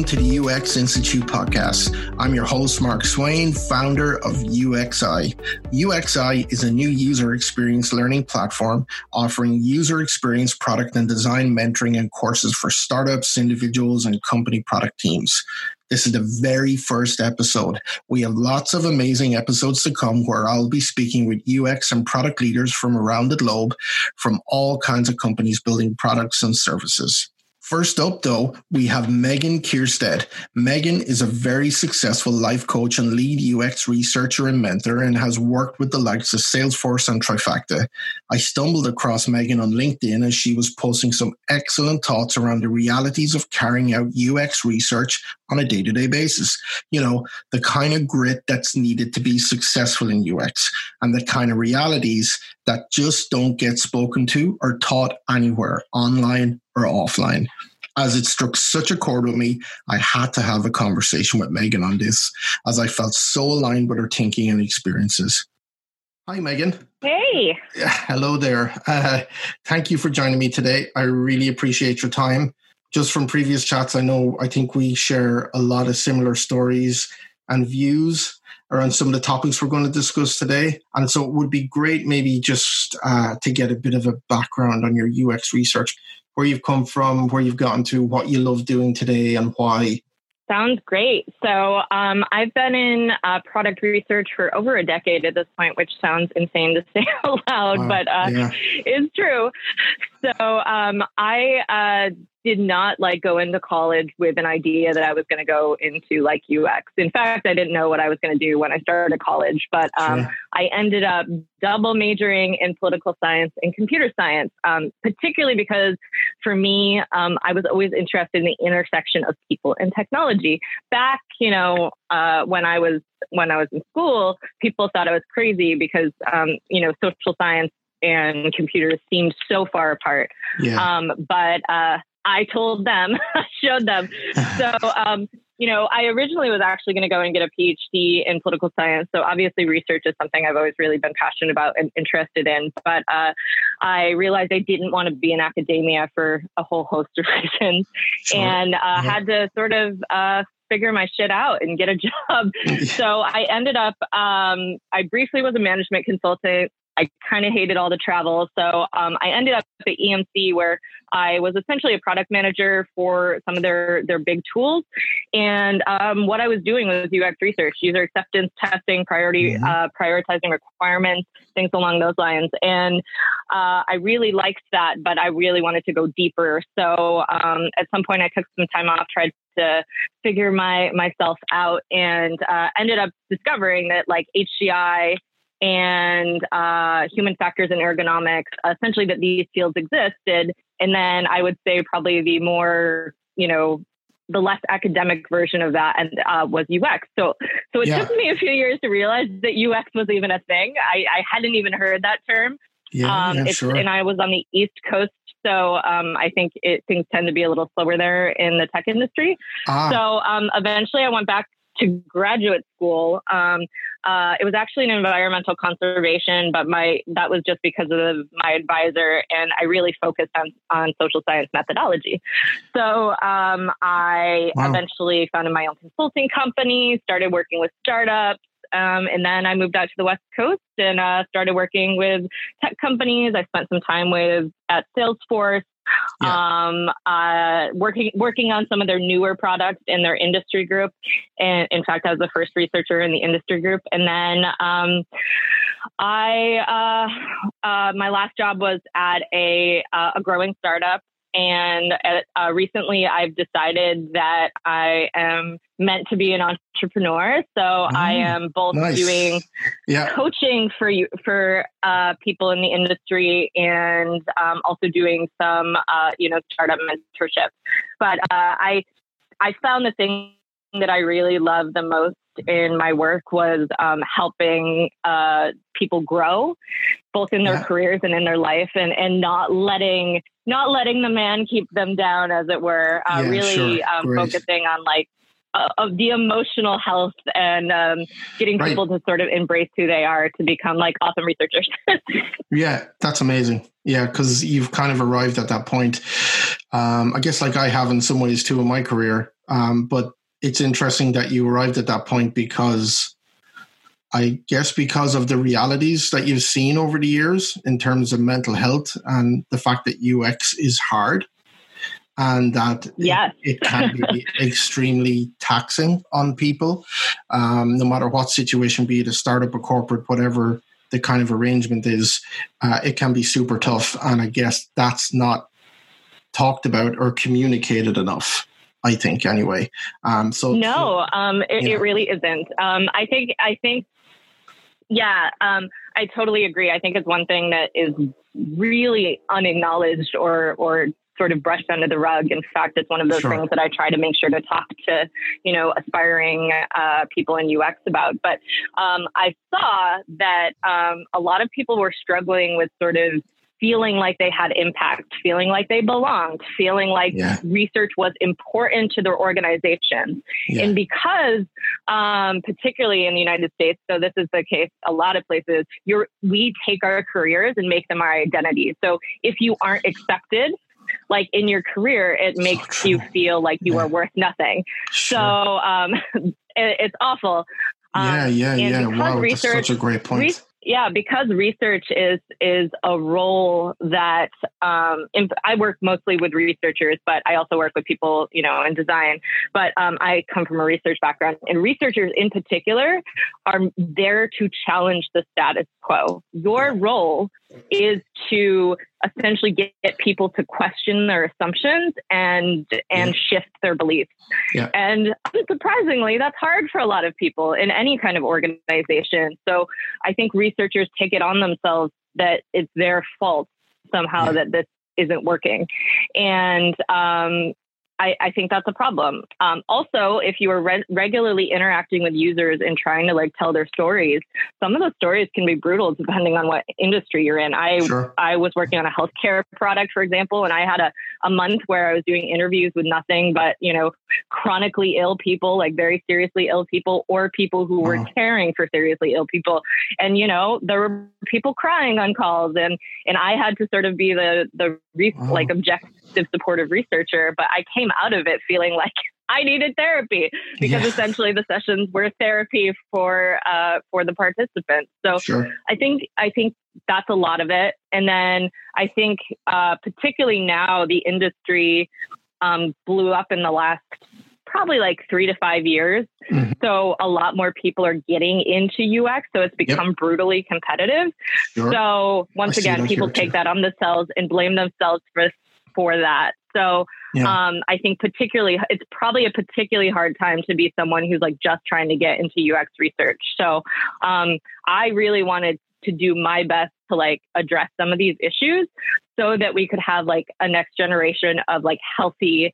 welcome to the UX Institute podcast. I'm your host, Mark Swain, founder of UXI. UXI is a new user experience learning platform offering user experience, product, and design mentoring and courses for startups, individuals, and company product teams. This is the very first episode. We have lots of amazing episodes to come where I'll be speaking with UX and product leaders from around the globe from all kinds of companies building products and services. First up, though, we have Megan Kierstead. Megan is a very successful life coach and lead UX researcher and mentor and has worked with the likes of Salesforce and Trifacta. I stumbled across Megan on LinkedIn as she was posting some excellent thoughts around the realities of carrying out UX research on a day to day basis. You know, the kind of grit that's needed to be successful in UX and the kind of realities that just don't get spoken to or taught anywhere, online or offline. As it struck such a chord with me, I had to have a conversation with Megan on this, as I felt so aligned with her thinking and experiences. Hi, Megan. Hey. Hello there. Uh, thank you for joining me today. I really appreciate your time. Just from previous chats, I know I think we share a lot of similar stories and views around some of the topics we're going to discuss today. And so it would be great, maybe just uh, to get a bit of a background on your UX research, where you've come from, where you've gotten to, what you love doing today, and why. Sounds great. So, um, I've been in uh, product research for over a decade at this point, which sounds insane to say out loud, wow. but uh, yeah. it's true. So, um, I uh, did not like go into college with an idea that I was going to go into like UX. In fact, I didn't know what I was going to do when I started college, but um, sure. I ended up double majoring in political science and computer science, um, particularly because for me, um, I was always interested in the intersection of people and technology. Back, you know, uh, when I was when I was in school, people thought I was crazy because, um, you know, social science and computers seemed so far apart. Yeah. Um, but uh, I told them, showed them. So, um, you know, I originally was actually going to go and get a PhD in political science. So obviously, research is something I've always really been passionate about and interested in. But uh, I realized I didn't want to be in academia for a whole host of reasons, sure. and uh, yeah. had to sort of uh, figure my shit out and get a job. so I ended up, um, I briefly was a management consultant I kind of hated all the travel. So um, I ended up at the EMC where I was essentially a product manager for some of their, their big tools. And um, what I was doing was UX research, user acceptance testing, priority, mm-hmm. uh, prioritizing requirements, things along those lines. And uh, I really liked that, but I really wanted to go deeper. So um, at some point I took some time off, tried to figure my myself out and uh, ended up discovering that like HCI and uh, human factors and ergonomics, essentially that these fields existed. And then I would say probably the more, you know, the less academic version of that and uh, was UX. So, so it yeah. took me a few years to realize that UX was even a thing. I, I hadn't even heard that term. Yeah, um, yeah sure. And I was on the East Coast, so um, I think it, things tend to be a little slower there in the tech industry. Ah. So um, eventually, I went back to graduate school. Uh, it was actually an environmental conservation, but my that was just because of my advisor, and I really focused on on social science methodology. So um, I wow. eventually founded my own consulting company, started working with startups. Um, and then I moved out to the West Coast and uh, started working with tech companies. I spent some time with at Salesforce yeah. um, uh, working working on some of their newer products in their industry group. And in fact, I was the first researcher in the industry group. And then um, I uh, uh, my last job was at a uh, a growing startup and uh, recently, I've decided that I am meant to be an entrepreneur. So oh, I am both nice. doing yeah. coaching for you for uh, people in the industry and um, also doing some, uh, you know, startup mentorship. But uh, I I found the thing that I really love the most in my work was um, helping uh, people grow, both in their yeah. careers and in their life, and and not letting not letting the man keep them down, as it were. Uh, yeah, really sure. um, focusing on like uh, of the emotional health and um, getting right. people to sort of embrace who they are to become like awesome researchers. yeah, that's amazing. Yeah, because you've kind of arrived at that point. Um, I guess like I have in some ways too in my career. Um, but it's interesting that you arrived at that point because I guess because of the realities that you've seen over the years in terms of mental health and the fact that UX is hard and that yes. it, it can be extremely taxing on people, um, no matter what situation, be it a startup, a corporate, whatever the kind of arrangement is, uh, it can be super tough. And I guess that's not talked about or communicated enough. I think anyway. Um, so no, um, it, it, really isn't. Um, I think I think yeah, um, I totally agree. I think it's one thing that is really unacknowledged or or sort of brushed under the rug. In fact, it's one of those sure. things that I try to make sure to talk to, you know, aspiring uh, people in UX about. But um, I saw that um, a lot of people were struggling with sort of feeling like they had impact, feeling like they belonged, feeling like yeah. research was important to their organization. Yeah. And because, um, particularly in the United States, so this is the case a lot of places, you're, we take our careers and make them our identity. So if you aren't accepted, like in your career, it makes so you feel like you yeah. are worth nothing. Sure. So um, it, it's awful. Yeah, um, yeah, yeah. Wow, research, that's such a great point. Re- yeah, because research is is a role that um, I work mostly with researchers, but I also work with people, you know, in design. But um, I come from a research background, and researchers in particular are there to challenge the status quo. Your role is to essentially get, get people to question their assumptions and and yeah. shift their beliefs. Yeah. And unsurprisingly, that's hard for a lot of people in any kind of organization. So I think researchers take it on themselves that it's their fault somehow yeah. that this isn't working. And um, I, I, think that's a problem. Um, also, if you are re- regularly interacting with users and trying to like tell their stories, some of those stories can be brutal depending on what industry you're in. I sure. I was working on a healthcare product, for example, and I had a, a month where I was doing interviews with nothing but you know chronically ill people, like very seriously ill people, or people who were caring for seriously ill people. And you know there were people crying on calls, and and I had to sort of be the the re- like objective supportive researcher, but I came out of it feeling like I needed therapy because yeah. essentially the sessions were therapy for uh, for the participants. So sure. I think I think that's a lot of it. And then I think uh, particularly now the industry um, blew up in the last probably like three to five years. Mm-hmm. So a lot more people are getting into UX. So it's become yep. brutally competitive. Sure. So once I again, people take too. that on themselves and blame themselves for for that. So yeah. um, I think particularly it's probably a particularly hard time to be someone who's like just trying to get into UX research. So um, I really wanted to do my best to like address some of these issues so that we could have like a next generation of like healthy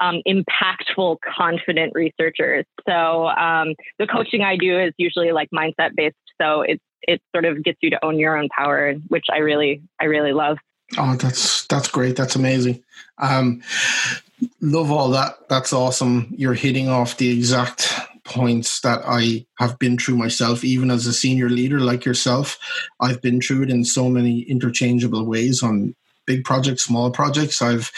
um, impactful confident researchers so um, the coaching i do is usually like mindset based so it's it sort of gets you to own your own power which i really i really love Oh, that's that's great. That's amazing. Um, love all that. That's awesome. You're hitting off the exact points that I have been through myself, even as a senior leader like yourself. I've been through it in so many interchangeable ways on big projects, small projects. I've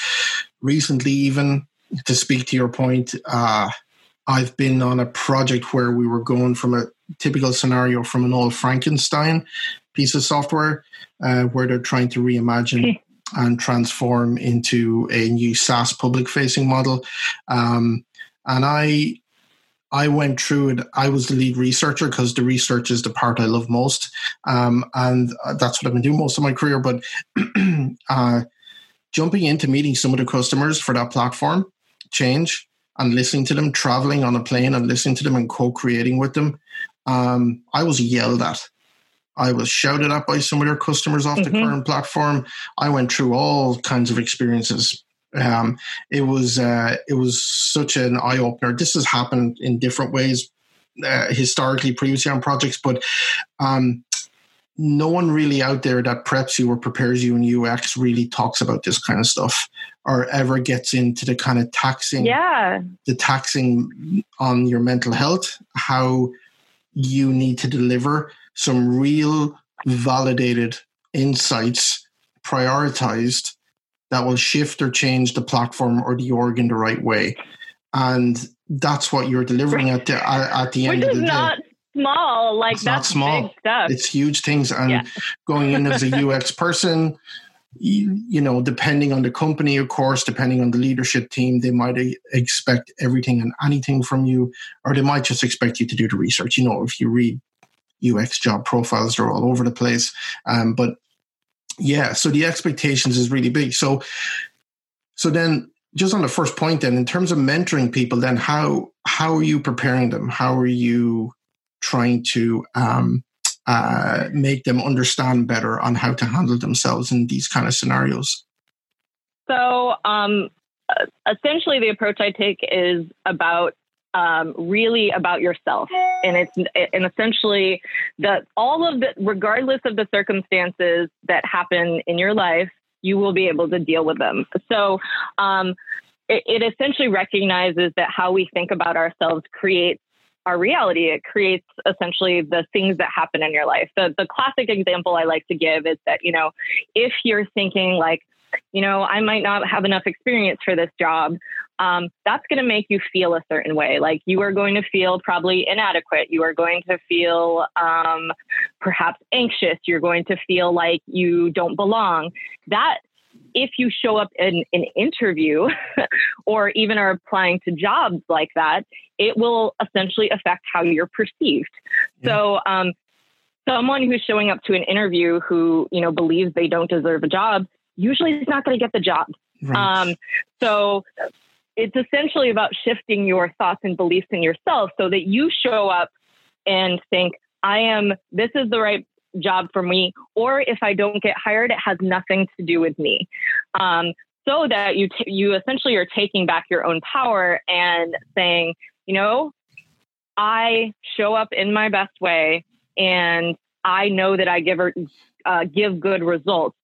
recently, even to speak to your point, uh, I've been on a project where we were going from a typical scenario from an old Frankenstein piece of software uh, where they're trying to reimagine and transform into a new SaaS public facing model. Um, and I I went through it. I was the lead researcher because the research is the part I love most. Um, and that's what I've been doing most of my career. But uh, jumping into meeting some of the customers for that platform change and listening to them, traveling on a plane and listening to them and co creating with them, um, I was yelled at I was shouted at by some of their customers off mm-hmm. the current platform. I went through all kinds of experiences. Um, it was uh, it was such an eye opener. This has happened in different ways uh, historically, previously on projects, but um, no one really out there that preps you or prepares you in UX really talks about this kind of stuff or ever gets into the kind of taxing, yeah, the taxing on your mental health, how you need to deliver some real validated insights prioritized that will shift or change the platform or the org in the right way. And that's what you're delivering at the at the end Which of the day. Small, like it's that's small. big stuff. It's huge things, and yeah. going in as a UX person, you, know, depending on the company, of course, depending on the leadership team, they might expect everything and anything from you, or they might just expect you to do the research. You know, if you read UX job profiles, they're all over the place. Um, but yeah, so the expectations is really big. So, so then just on the first point, then in terms of mentoring people, then how how are you preparing them? How are you trying to um, uh, make them understand better on how to handle themselves in these kind of scenarios? So, um, essentially, the approach I take is about um, really about yourself, and it's and essentially that all of the, regardless of the circumstances that happen in your life, you will be able to deal with them. So. Um, it, it essentially recognizes that how we think about ourselves creates our reality. It creates essentially the things that happen in your life. The the classic example I like to give is that, you know, if you're thinking like, you know, I might not have enough experience for this job, um, that's going to make you feel a certain way. Like you are going to feel probably inadequate. You are going to feel um, perhaps anxious. You're going to feel like you don't belong. That if you show up in an interview or even are applying to jobs like that, it will essentially affect how you're perceived. Yeah. So, um, someone who's showing up to an interview who you know believes they don't deserve a job usually is not going to get the job. Right. Um, so it's essentially about shifting your thoughts and beliefs in yourself so that you show up and think, I am, this is the right job for me, or if I don't get hired, it has nothing to do with me. Um, so that you t- you essentially are taking back your own power and saying, you know, I show up in my best way, and I know that I give uh, give good results.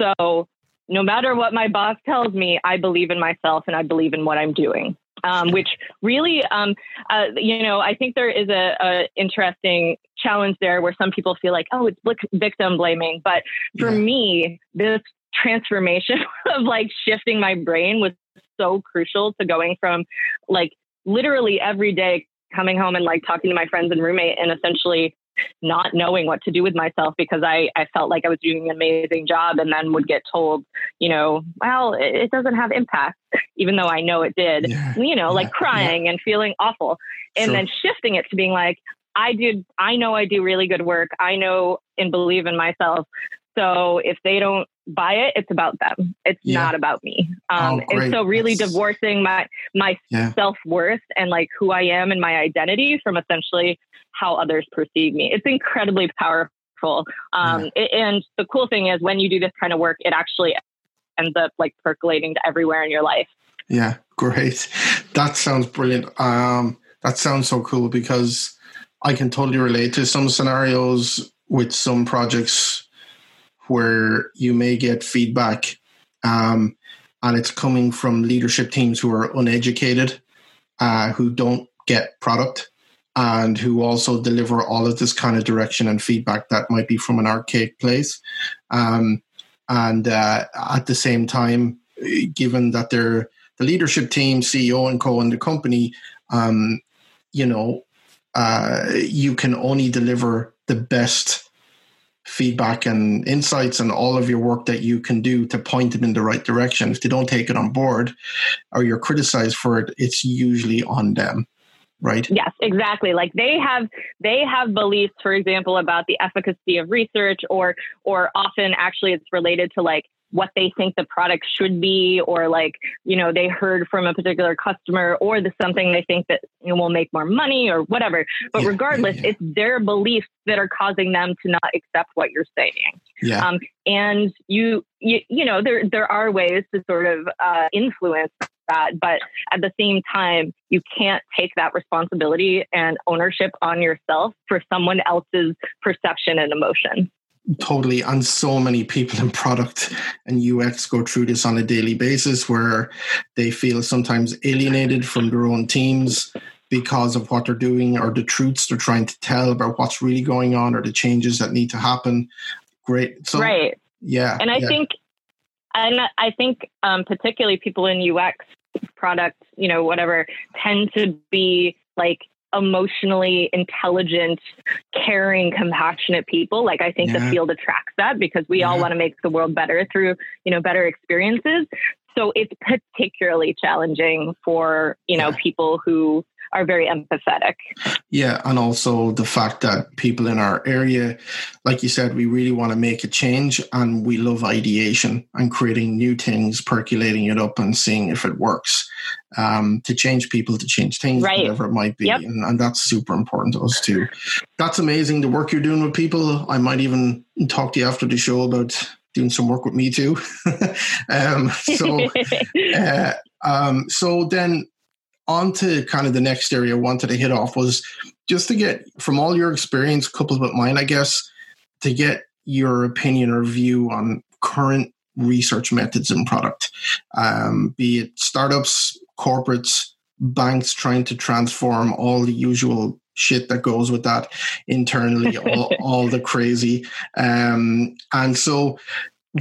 So no matter what my boss tells me, I believe in myself and I believe in what I'm doing um, which really, um, uh, you know, I think there is a, a, interesting challenge there where some people feel like, oh, it's victim blaming. But for yeah. me, this transformation of like shifting my brain was so crucial to going from like literally every day coming home and like talking to my friends and roommate and essentially not knowing what to do with myself because I, I felt like I was doing an amazing job and then would get told, you know, well, it, it doesn't have impact, even though I know it did, yeah, you know, yeah, like crying yeah. and feeling awful. And sure. then shifting it to being like, I did, I know I do really good work. I know and believe in myself. So if they don't buy it, it's about them. It's yeah. not about me. Um, oh, and so really That's... divorcing my my yeah. self worth and like who I am and my identity from essentially how others perceive me. It's incredibly powerful. Um, yeah. and the cool thing is when you do this kind of work, it actually ends up like percolating to everywhere in your life. Yeah, great. That sounds brilliant. Um, that sounds so cool because I can totally relate to some scenarios with some projects where you may get feedback um, and it's coming from leadership teams who are uneducated, uh, who don't get product and who also deliver all of this kind of direction and feedback that might be from an archaic place. Um, and uh, at the same time, given that they're the leadership team, CEO and co in the company, um, you know, uh, you can only deliver the best feedback and insights and all of your work that you can do to point them in the right direction. If they don't take it on board or you're criticized for it, it's usually on them right yes exactly like they have they have beliefs for example about the efficacy of research or or often actually it's related to like what they think the product should be or like you know they heard from a particular customer or the something they think that you know, will make more money or whatever but yeah, regardless yeah. it's their beliefs that are causing them to not accept what you're saying yeah. Um, and you, you you know there there are ways to sort of uh, influence that. But at the same time, you can't take that responsibility and ownership on yourself for someone else's perception and emotion. Totally. And so many people in product and UX go through this on a daily basis where they feel sometimes alienated from their own teams because of what they're doing or the truths they're trying to tell about what's really going on or the changes that need to happen. Great. So, right. Yeah. And I yeah. think and I think um, particularly people in UX product, you know, whatever, tend to be like emotionally intelligent, caring, compassionate people. Like I think yeah. the field attracts that because we yeah. all want to make the world better through, you know, better experiences. So it's particularly challenging for, you know, yeah. people who are very empathetic. Yeah, and also the fact that people in our area, like you said, we really want to make a change and we love ideation and creating new things, percolating it up and seeing if it works. Um, to change people, to change things, right. whatever it might be. Yep. And, and that's super important to us too. That's amazing, the work you're doing with people. I might even talk to you after the show about doing some work with me too. um, so, uh, um, so then on to kind of the next area I wanted to hit off was just to get from all your experience coupled with mine, I guess, to get your opinion or view on current research methods and product, um, be it startups, corporates, banks trying to transform all the usual shit that goes with that internally, all, all the crazy. Um, and so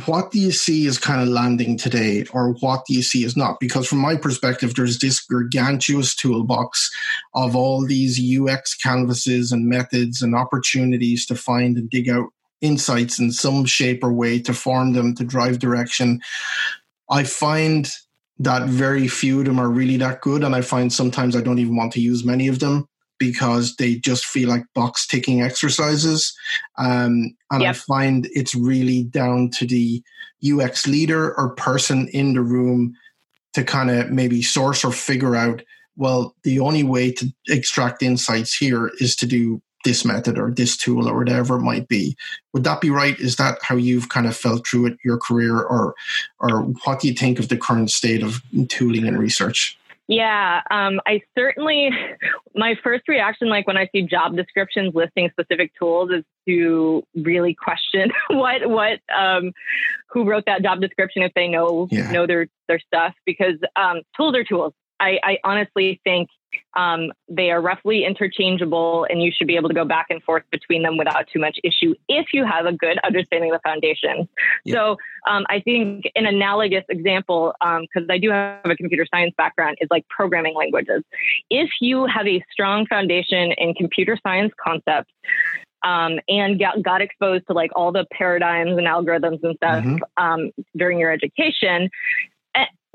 what do you see is kind of landing today or what do you see is not? Because from my perspective there's this gargantuous toolbox of all these ux canvases and methods and opportunities to find and dig out insights in some shape or way to form them to drive direction. I find that very few of them are really that good and i find sometimes i don't even want to use many of them because they just feel like box ticking exercises. Um, and yep. I find it's really down to the UX leader or person in the room to kind of maybe source or figure out, well, the only way to extract insights here is to do this method or this tool or whatever it might be. Would that be right? Is that how you've kind of felt through it, your career, or or what do you think of the current state of tooling and research? Yeah, um, I certainly, my first reaction, like when I see job descriptions listing specific tools, is to really question what, what, um, who wrote that job description if they know, yeah. know their, their stuff, because um, tools are tools. I, I honestly think um, they are roughly interchangeable, and you should be able to go back and forth between them without too much issue if you have a good understanding of the foundation. Yeah. So, um, I think an analogous example, because um, I do have a computer science background, is like programming languages. If you have a strong foundation in computer science concepts, um, and got, got exposed to like all the paradigms and algorithms and stuff mm-hmm. um, during your education,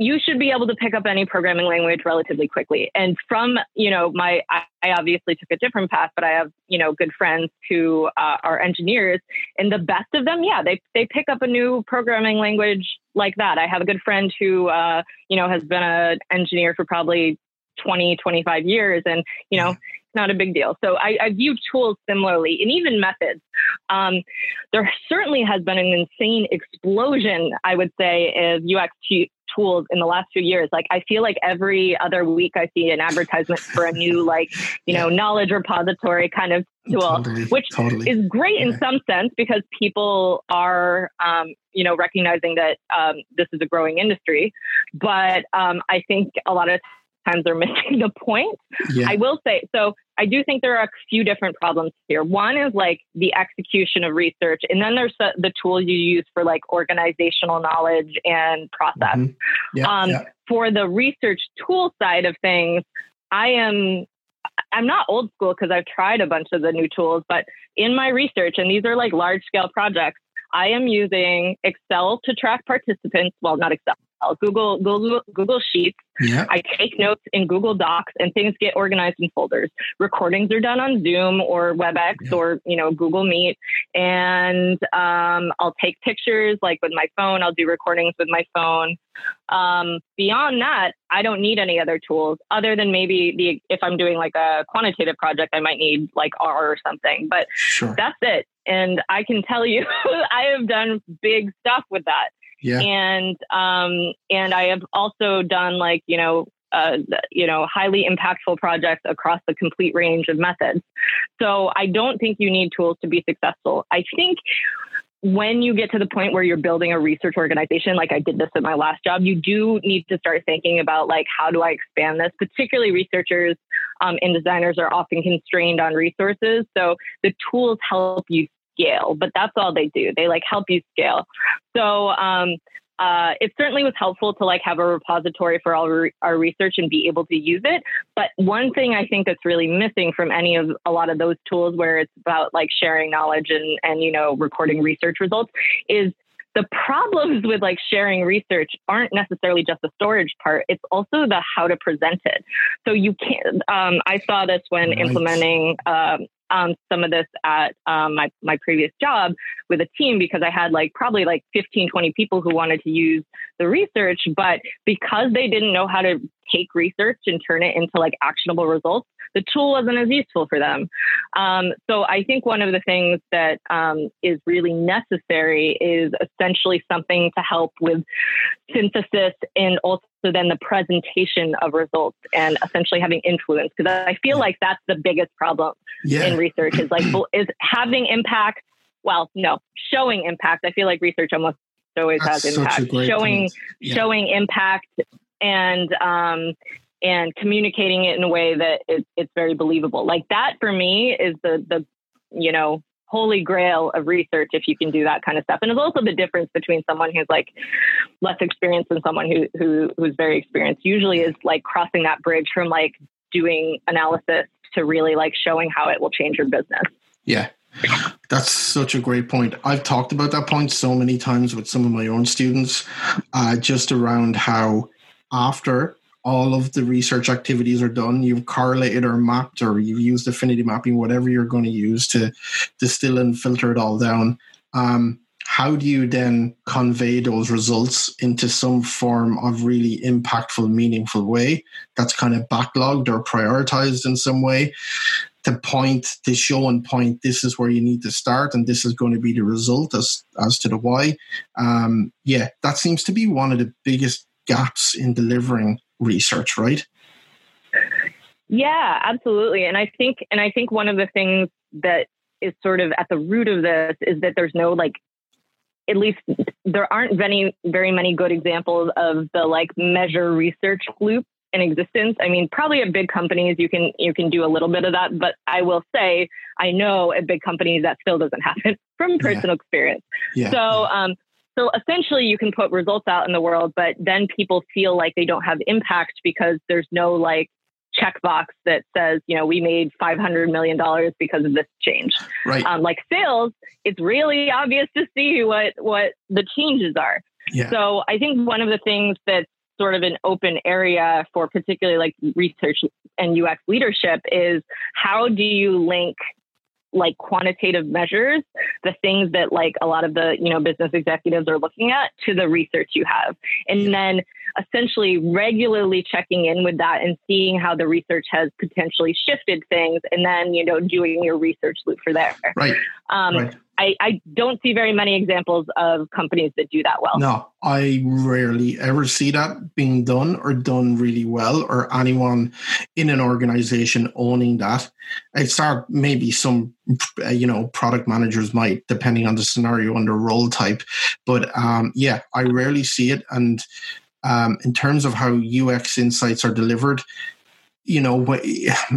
you should be able to pick up any programming language relatively quickly. And from, you know, my, I, obviously took a different path, but I have, you know, good friends who uh, are engineers and the best of them, yeah, they, they pick up a new programming language like that. I have a good friend who, uh, you know, has been an engineer for probably 20, 25 years. And, you know, it's not a big deal. So I, I view tools similarly and even methods. Um, there certainly has been an insane explosion, I would say, of UX tools in the last few years. Like I feel like every other week I see an advertisement for a new like, you know, knowledge repository kind of tool, totally, which totally. is great yeah. in some sense because people are, um, you know, recognizing that um, this is a growing industry. But um, I think a lot of times they're missing the point. Yeah. I will say, so I do think there are a few different problems here. One is like the execution of research, and then there's the, the tools you use for like organizational knowledge and process. Mm-hmm. Yeah, um, yeah. For the research tool side of things, I am I'm not old school because I've tried a bunch of the new tools, but in my research, and these are like large scale projects, I am using Excel to track participants. Well, not Excel, Google Google Google Sheets. Yeah. I take notes in Google Docs, and things get organized in folders. Recordings are done on Zoom or WebEx yeah. or you know Google Meet, and um, I'll take pictures like with my phone. I'll do recordings with my phone. Um, beyond that, I don't need any other tools other than maybe the if I'm doing like a quantitative project, I might need like R or something. But sure. that's it. And I can tell you, I have done big stuff with that. Yeah. And um, and I have also done like you know uh, you know highly impactful projects across the complete range of methods. So I don't think you need tools to be successful. I think when you get to the point where you're building a research organization, like I did this at my last job, you do need to start thinking about like how do I expand this? Particularly researchers um, and designers are often constrained on resources, so the tools help you scale, but that's all they do. They like help you scale. So um, uh, it certainly was helpful to like have a repository for all re- our research and be able to use it. But one thing I think that's really missing from any of a lot of those tools where it's about like sharing knowledge and and you know recording research results is the problems with like sharing research aren't necessarily just the storage part it's also the how to present it so you can't um, i saw this when right. implementing um, um, some of this at um, my, my previous job with a team because I had like probably like 15, 20 people who wanted to use the research, but because they didn't know how to take research and turn it into like actionable results, the tool wasn't as useful for them. Um, so I think one of the things that um, is really necessary is essentially something to help with synthesis and also then the presentation of results and essentially having influence because I feel like that's the biggest problem yeah. in research is like is having impact. Well, no, showing impact. I feel like research almost always that's has impact. Showing yeah. showing impact and um, and communicating it in a way that it, it's very believable. Like that for me is the the you know holy grail of research if you can do that kind of stuff. And it's also the difference between someone who's like less experienced and someone who who who's very experienced. Usually is like crossing that bridge from like doing analysis to really like showing how it will change your business. Yeah. That's such a great point. I've talked about that point so many times with some of my own students, uh, just around how after all of the research activities are done, you've correlated or mapped or you've used affinity mapping, whatever you're going to use to distill and filter it all down. Um, how do you then convey those results into some form of really impactful, meaningful way that's kind of backlogged or prioritized in some way? To point to show and point this is where you need to start and this is going to be the result as as to the why. Um, yeah that seems to be one of the biggest gaps in delivering research, right? Yeah, absolutely. And I think and I think one of the things that is sort of at the root of this is that there's no like at least there aren't very very many good examples of the like measure research loop in existence. I mean, probably at big companies you can you can do a little bit of that, but I will say I know at big companies that still doesn't happen from personal yeah. experience. Yeah. So um, so essentially, you can put results out in the world, but then people feel like they don't have impact because there's no like checkbox that says, you know, we made $500 million because of this change. Right. Um, like sales, it's really obvious to see what, what the changes are. Yeah. So I think one of the things that's sort of an open area for particularly like research and UX leadership is how do you link like quantitative measures, the things that like a lot of the, you know, business executives are looking at to the research you have. And then essentially regularly checking in with that and seeing how the research has potentially shifted things and then, you know, doing your research loop for there. Right. Um, right. I, I don't see very many examples of companies that do that well. No, I rarely ever see that being done or done really well, or anyone in an organization owning that. It's not maybe some, uh, you know, product managers might, depending on the scenario and the role type. But um, yeah, I rarely see it. And um, in terms of how UX insights are delivered, you know,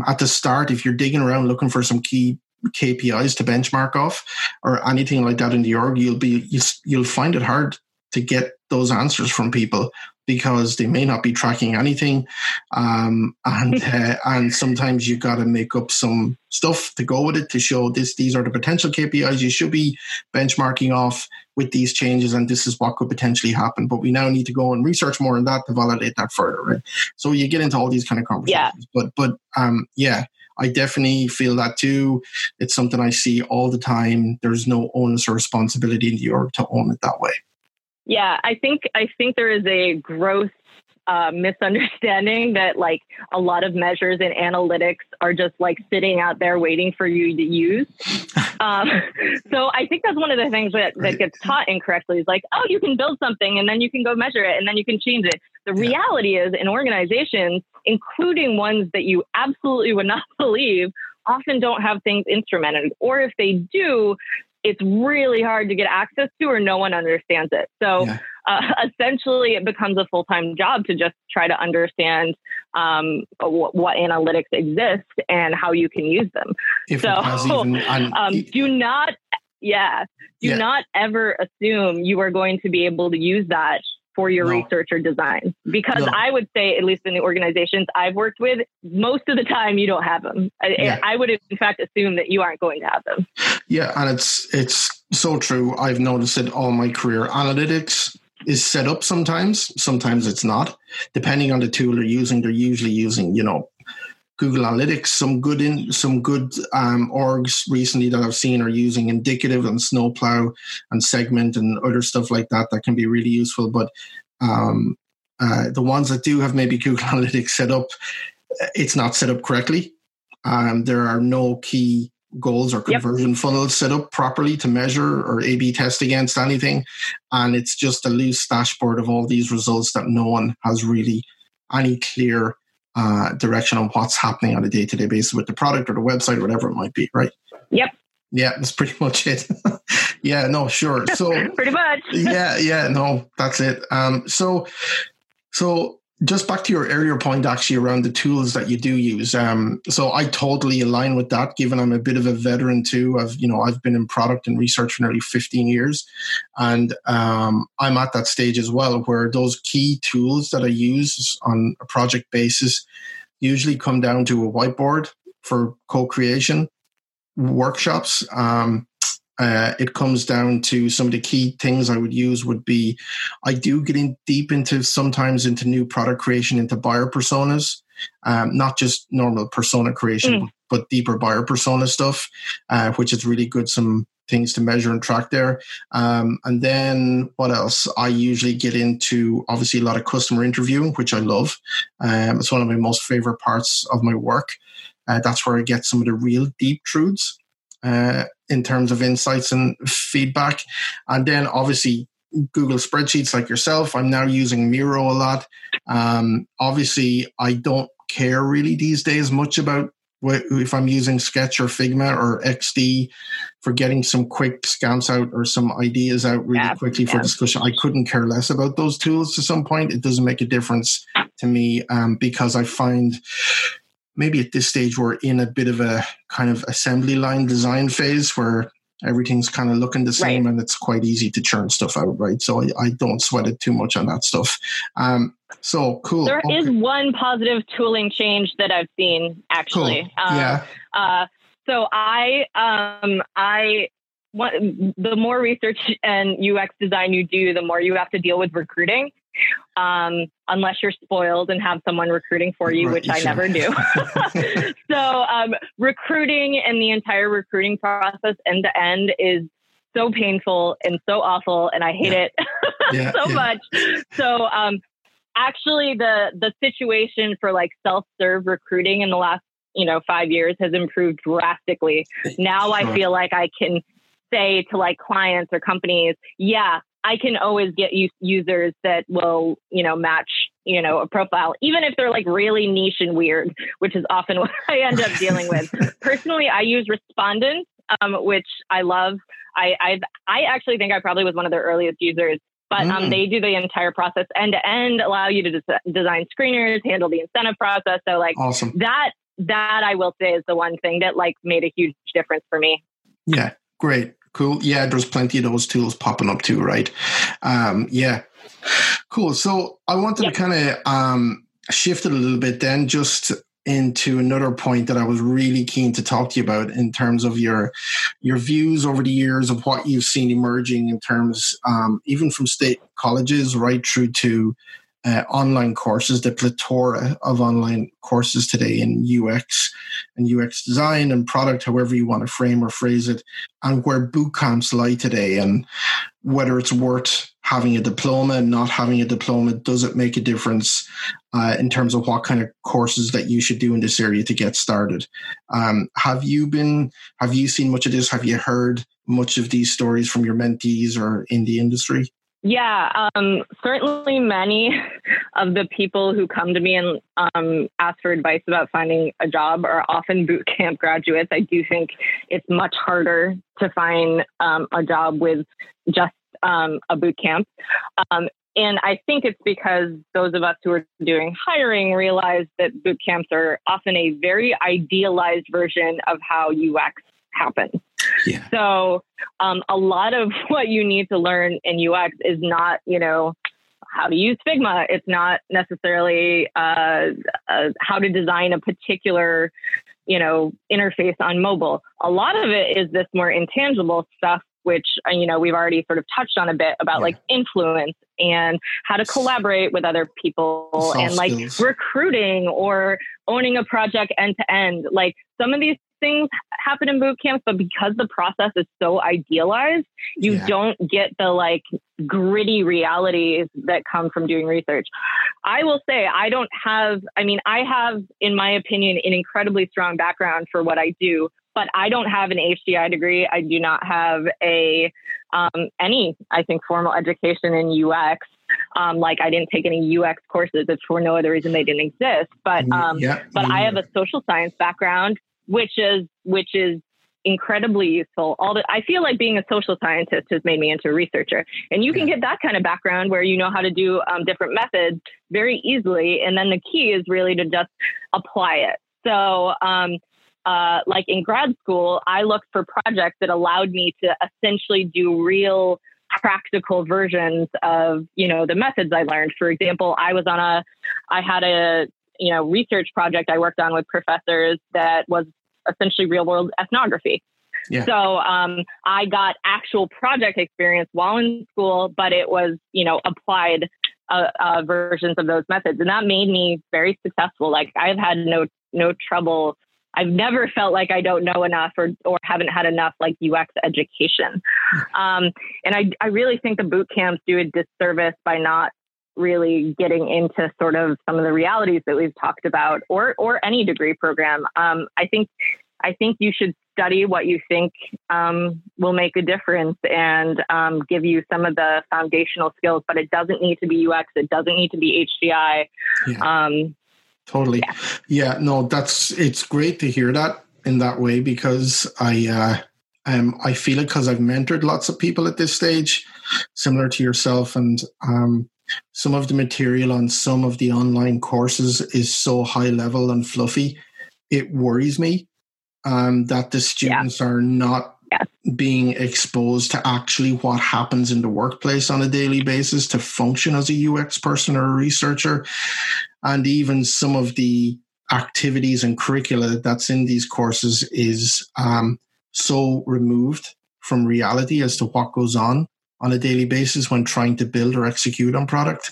at the start, if you're digging around looking for some key KPIs to benchmark off or anything like that in the org, you'll be you'll, you'll find it hard to get those answers from people because they may not be tracking anything, um, and uh, and sometimes you've got to make up some stuff to go with it to show this. These are the potential KPIs you should be benchmarking off with these changes, and this is what could potentially happen. But we now need to go and research more on that to validate that further, right? So you get into all these kind of conversations. Yeah. But but um, yeah, I definitely feel that too. It's something I see all the time. There's no onus or responsibility in the org to own it that way. Yeah, I think I think there is a gross uh, misunderstanding that like a lot of measures and analytics are just like sitting out there waiting for you to use. Um, so I think that's one of the things that, that gets taught incorrectly is like, oh, you can build something and then you can go measure it and then you can change it. The reality is in organizations, including ones that you absolutely would not believe, often don't have things instrumented. Or if they do, it's really hard to get access to or no one understands it. So yeah. uh, essentially, it becomes a full time job to just try to understand um, what, what, analytics exist and how you can use them. If so even, um, do not, yeah, do yeah. not ever assume you are going to be able to use that for your no. research or design because no. I would say, at least in the organizations I've worked with, most of the time you don't have them. Yeah. I, I would, in fact, assume that you aren't going to have them. Yeah, and it's it's so true. I've noticed it all my career. Analytics is set up sometimes, sometimes it's not. Depending on the tool they're using, they're usually using, you know, Google Analytics. Some good in some good um, orgs recently that I've seen are using indicative and snowplow and segment and other stuff like that that can be really useful. But um, uh, the ones that do have maybe Google Analytics set up, it's not set up correctly. Um, there are no key goals or conversion yep. funnels set up properly to measure or A B test against anything. And it's just a loose dashboard of all these results that no one has really any clear uh, direction on what's happening on a day to day basis with the product or the website or whatever it might be, right? Yep. Yeah, that's pretty much it. yeah, no, sure. So pretty much. yeah, yeah, no, that's it. Um, so, so just back to your earlier point, actually, around the tools that you do use. Um, so I totally align with that, given I'm a bit of a veteran too. I've you know, I've been in product and research for nearly 15 years, and um, I'm at that stage as well, where those key tools that I use on a project basis usually come down to a whiteboard for co-creation workshops. Um, uh, it comes down to some of the key things I would use would be I do get in deep into sometimes into new product creation, into buyer personas, um, not just normal persona creation, mm. but deeper buyer persona stuff, uh, which is really good. Some things to measure and track there. Um, and then what else? I usually get into obviously a lot of customer interviewing, which I love. Um, it's one of my most favorite parts of my work. Uh, that's where I get some of the real deep truths uh, in terms of insights and feedback. And then obviously Google spreadsheets like yourself. I'm now using Miro a lot. Um, obviously, I don't care really these days much about if I'm using Sketch or Figma or XD for getting some quick scams out or some ideas out really yeah, quickly for yeah. discussion. I couldn't care less about those tools to some point. It doesn't make a difference to me um, because I find maybe at this stage we're in a bit of a kind of assembly line design phase where everything's kind of looking the same right. and it's quite easy to churn stuff out, right? So I, I don't sweat it too much on that stuff. Um, so cool. There okay. is one positive tooling change that I've seen actually. Cool. Um, yeah. Uh, so I, um, I, the more research and UX design you do, the more you have to deal with recruiting um, unless you're spoiled and have someone recruiting for you, right, which I sure. never do. so, um, recruiting and the entire recruiting process end to end is so painful and so awful, and I hate yeah. it yeah, so yeah. much. So, um, actually, the the situation for like self serve recruiting in the last you know five years has improved drastically. Now sure. I feel like I can say to like clients or companies, yeah, I can always get users that will, you know, match, you know, a profile, even if they're like really niche and weird, which is often what I end up dealing with. Personally, I use respondents, um, which I love. I, I've, I actually think I probably was one of their earliest users, but um, mm. they do the entire process end to end, allow you to des- design screeners, handle the incentive process. So like awesome. that, that I will say is the one thing that like made a huge difference for me. Yeah, great. Cool. Yeah, there's plenty of those tools popping up too, right? Um, yeah. Cool. So I wanted yep. to kind of um, shift it a little bit then, just into another point that I was really keen to talk to you about in terms of your your views over the years of what you've seen emerging in terms um, even from state colleges right through to uh, online courses, the plethora of online courses today in UX and UX design and product, however you want to frame or phrase it, and where boot camps lie today, and whether it's worth having a diploma and not having a diploma. Does it make a difference uh, in terms of what kind of courses that you should do in this area to get started? Um, have you been? Have you seen much of this? Have you heard much of these stories from your mentees or in the industry? Yeah, um, certainly many of the people who come to me and um, ask for advice about finding a job are often boot camp graduates. I do think it's much harder to find um, a job with just um, a boot camp. Um, and I think it's because those of us who are doing hiring realize that boot camps are often a very idealized version of how UX happens. Yeah. So um, a lot of what you need to learn in UX is not, you know, how to use Figma. It's not necessarily uh, uh, how to design a particular, you know, interface on mobile. A lot of it is this more intangible stuff, which uh, you know we've already sort of touched on a bit about yeah. like influence and how to collaborate with other people Soft and like skills. recruiting or owning a project end to end. Like some of these things happen in boot camps, but because the process is so idealized, you yeah. don't get the like gritty realities that come from doing research. I will say, I don't have, I mean, I have, in my opinion, an incredibly strong background for what I do, but I don't have an HCI degree. I do not have a, um, any, I think, formal education in UX. Um, like I didn't take any UX courses. It's for no other reason they didn't exist. But um, yeah, but I have a social science background which is which is incredibly useful. All the, I feel like being a social scientist has made me into a researcher, and you can get that kind of background where you know how to do um, different methods very easily. And then the key is really to just apply it. So, um, uh, like in grad school, I looked for projects that allowed me to essentially do real practical versions of you know the methods I learned. For example, I was on a, I had a you know research project I worked on with professors that was essentially real world ethnography. Yeah. So um, I got actual project experience while in school, but it was you know applied uh, uh, versions of those methods, and that made me very successful. Like I've had no no trouble. I've never felt like I don't know enough or or haven't had enough like UX education. Um, and I I really think the boot camps do a disservice by not really getting into sort of some of the realities that we've talked about or or any degree program um, i think i think you should study what you think um, will make a difference and um, give you some of the foundational skills but it doesn't need to be ux it doesn't need to be hci yeah. Um, totally yeah. yeah no that's it's great to hear that in that way because i uh, um, I feel it because I've mentored lots of people at this stage, similar to yourself, and um, some of the material on some of the online courses is so high level and fluffy. It worries me um, that the students yeah. are not yeah. being exposed to actually what happens in the workplace on a daily basis to function as a UX person or a researcher. And even some of the activities and curricula that's in these courses is um, so removed from reality as to what goes on on a daily basis when trying to build or execute on product.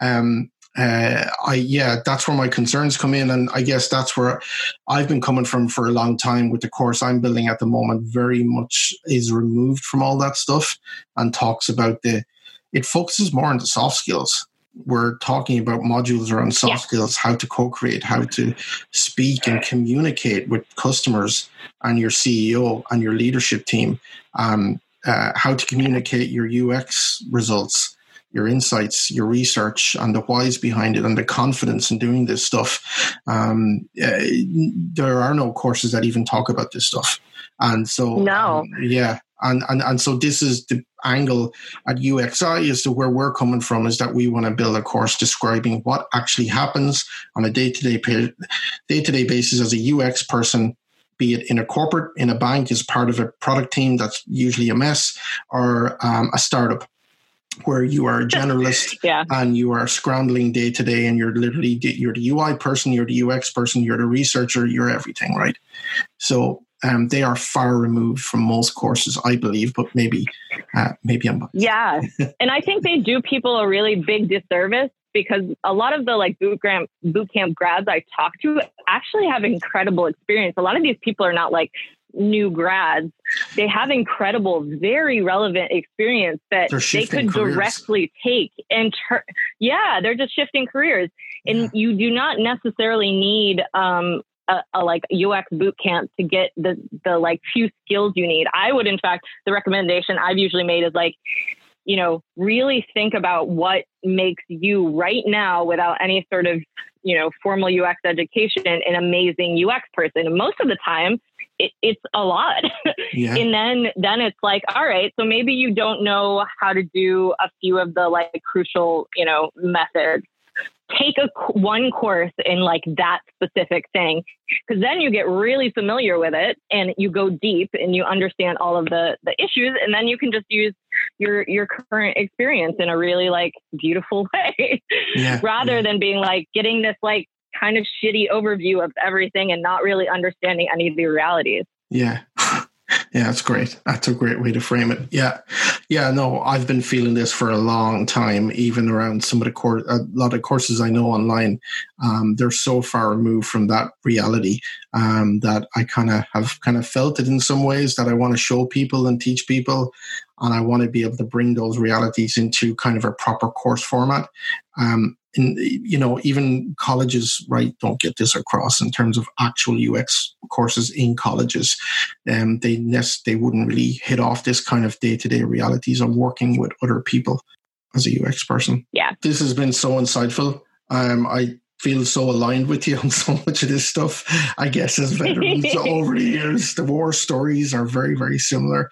Um, uh, I yeah, that's where my concerns come in, and I guess that's where I've been coming from for a long time with the course I'm building at the moment. Very much is removed from all that stuff and talks about the. It focuses more on the soft skills. We're talking about modules around soft yeah. skills, how to co-create, how to speak and communicate with customers and your CEO and your leadership team. Um, uh, how to communicate your UX results, your insights, your research, and the whys behind it, and the confidence in doing this stuff. Um, uh, there are no courses that even talk about this stuff, and so no, um, yeah, and, and and so this is the angle at UXI as to where we're coming from is that we want to build a course describing what actually happens on a day to day day to day basis as a UX person be it in a corporate, in a bank, as part of a product team that's usually a mess, or um, a startup where you are a generalist yeah. and you are scrambling day to day and you're literally you're the UI person, you're the UX person, you're the researcher, you're everything, right? So um, they are far removed from most courses, I believe, but maybe uh, maybe I'm biased. Yeah, and I think they do people a really big disservice because a lot of the like boot camp boot camp grads I talk to actually have incredible experience. A lot of these people are not like new grads. They have incredible, very relevant experience that they could careers. directly take and turn. Yeah, they're just shifting careers, and yeah. you do not necessarily need um, a, a, like UX boot camp to get the the like few skills you need. I would, in fact, the recommendation I've usually made is like you know, really think about what makes you right now without any sort of, you know, formal UX education an amazing UX person. And most of the time, it, it's a lot. Yeah. and then then it's like, all right, so maybe you don't know how to do a few of the like crucial, you know, methods. Take a one course in like that specific thing, because then you get really familiar with it and you go deep and you understand all of the the issues, and then you can just use your your current experience in a really like beautiful way yeah, rather yeah. than being like getting this like kind of shitty overview of everything and not really understanding any of the realities yeah yeah, that's great. That's a great way to frame it. Yeah, yeah. No, I've been feeling this for a long time. Even around some of the course, a lot of courses I know online, um, they're so far removed from that reality um, that I kind of have kind of felt it in some ways that I want to show people and teach people, and I want to be able to bring those realities into kind of a proper course format. Um, in you know even colleges right don't get this across in terms of actual UX courses in colleges. And um, they they wouldn't really hit off this kind of day-to-day realities of working with other people as a UX person. Yeah. This has been so insightful. Um, I feel so aligned with you on so much of this stuff. I guess as veterans over the years, the war stories are very, very similar.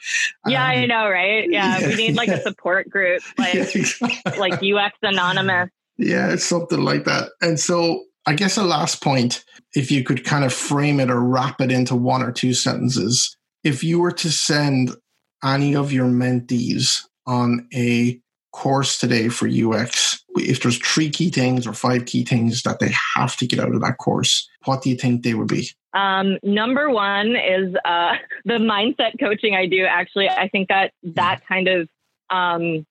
Yeah, um, I know, right? Yeah, yeah, we need like a support group, like yeah, exactly. like UX Anonymous. Yeah, it's something like that. And so I guess a last point, if you could kind of frame it or wrap it into one or two sentences, if you were to send any of your mentees on a course today for UX, if there's three key things or five key things that they have to get out of that course, what do you think they would be? Um, number one is uh, the mindset coaching I do. Actually, I think that that kind of um,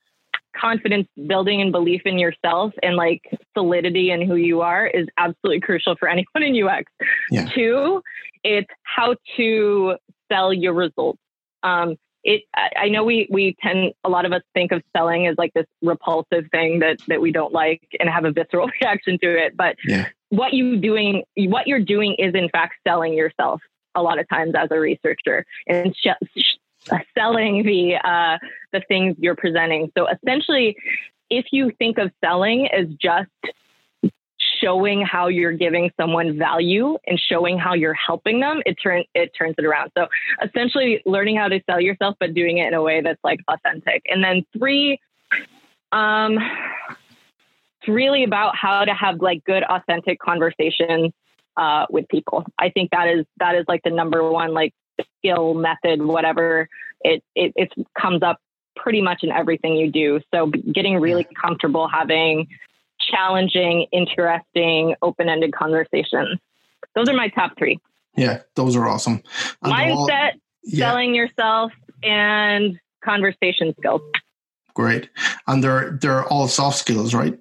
confidence building and belief in yourself and like solidity in who you are is absolutely crucial for anyone in UX. Yeah. Two, it's how to sell your results. Um, it I know we we tend a lot of us think of selling as like this repulsive thing that that we don't like and have a visceral reaction to it, but yeah. what you doing what you're doing is in fact selling yourself a lot of times as a researcher and sh- selling the uh, the things you're presenting. So essentially, if you think of selling as just showing how you're giving someone value and showing how you're helping them, it turns it turns it around. So essentially, learning how to sell yourself, but doing it in a way that's like authentic. And then three, um, it's really about how to have like good, authentic conversations uh, with people. I think that is that is like the number one like skill, method, whatever, it, it, it comes up pretty much in everything you do. So getting really comfortable having challenging, interesting, open-ended conversations. Those are my top three. Yeah, those are awesome. And Mindset, all, yeah. selling yourself, and conversation skills. Great, and they're they're all soft skills, right?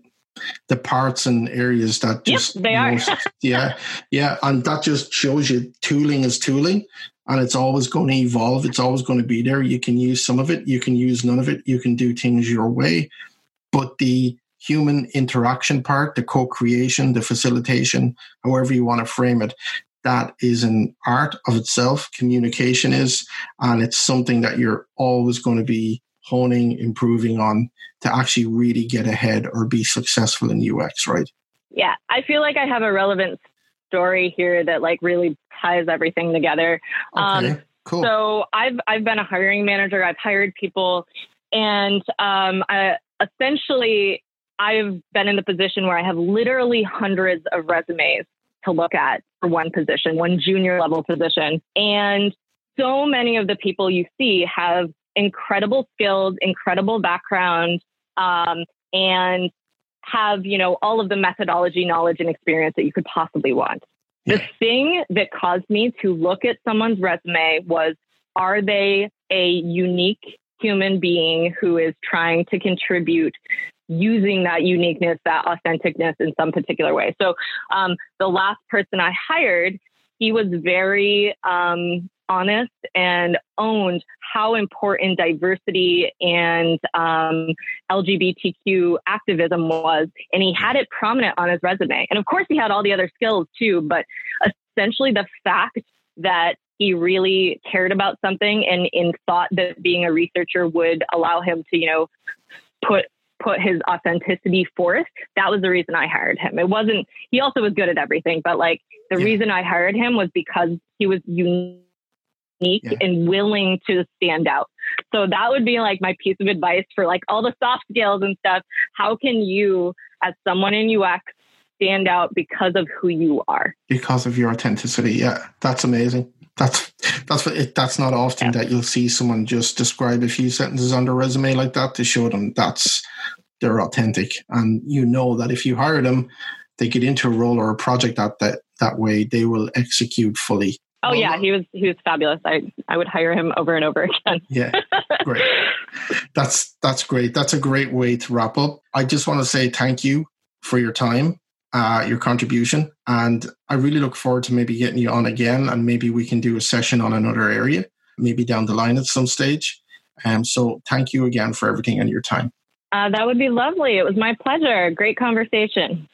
The parts and areas that just yep, they most, are. yeah, yeah, and that just shows you tooling is tooling, and it's always going to evolve. It's always going to be there. You can use some of it, you can use none of it, you can do things your way. But the human interaction part, the co creation, the facilitation, however you want to frame it, that is an art of itself. Communication is, and it's something that you're always going to be honing, improving on to actually really get ahead or be successful in UX, right? Yeah, I feel like I have a relevant story here that like really ties everything together. Okay, um, cool. So I've I've been a hiring manager. I've hired people, and um, I, essentially I've been in the position where I have literally hundreds of resumes to look at for one position, one junior level position, and so many of the people you see have incredible skills, incredible background, um, and have, you know, all of the methodology, knowledge, and experience that you could possibly want. The thing that caused me to look at someone's resume was are they a unique human being who is trying to contribute using that uniqueness, that authenticness in some particular way? So, um, the last person I hired, he was very um, honest and owned how important diversity and um, LGBTQ activism was. And he had it prominent on his resume. And of course, he had all the other skills too, but essentially the fact that he really cared about something and in thought that being a researcher would allow him to, you know, put put his authenticity forth. That was the reason I hired him. It wasn't he also was good at everything, but like the yeah. reason I hired him was because he was unique yeah. and willing to stand out. So that would be like my piece of advice for like all the soft skills and stuff. How can you, as someone in UX, stand out because of who you are. Because of your authenticity. Yeah, that's amazing. That's that's it, that's not often yeah. that you'll see someone just describe a few sentences on their resume like that to show them that's they're authentic, and you know that if you hire them, they get into a role or a project that that that way, they will execute fully. Oh yeah, he was he was fabulous. I I would hire him over and over again. yeah, great. That's that's great. That's a great way to wrap up. I just want to say thank you for your time uh, your contribution. And I really look forward to maybe getting you on again and maybe we can do a session on another area, maybe down the line at some stage. Um, so thank you again for everything and your time. Uh, that would be lovely. It was my pleasure. Great conversation.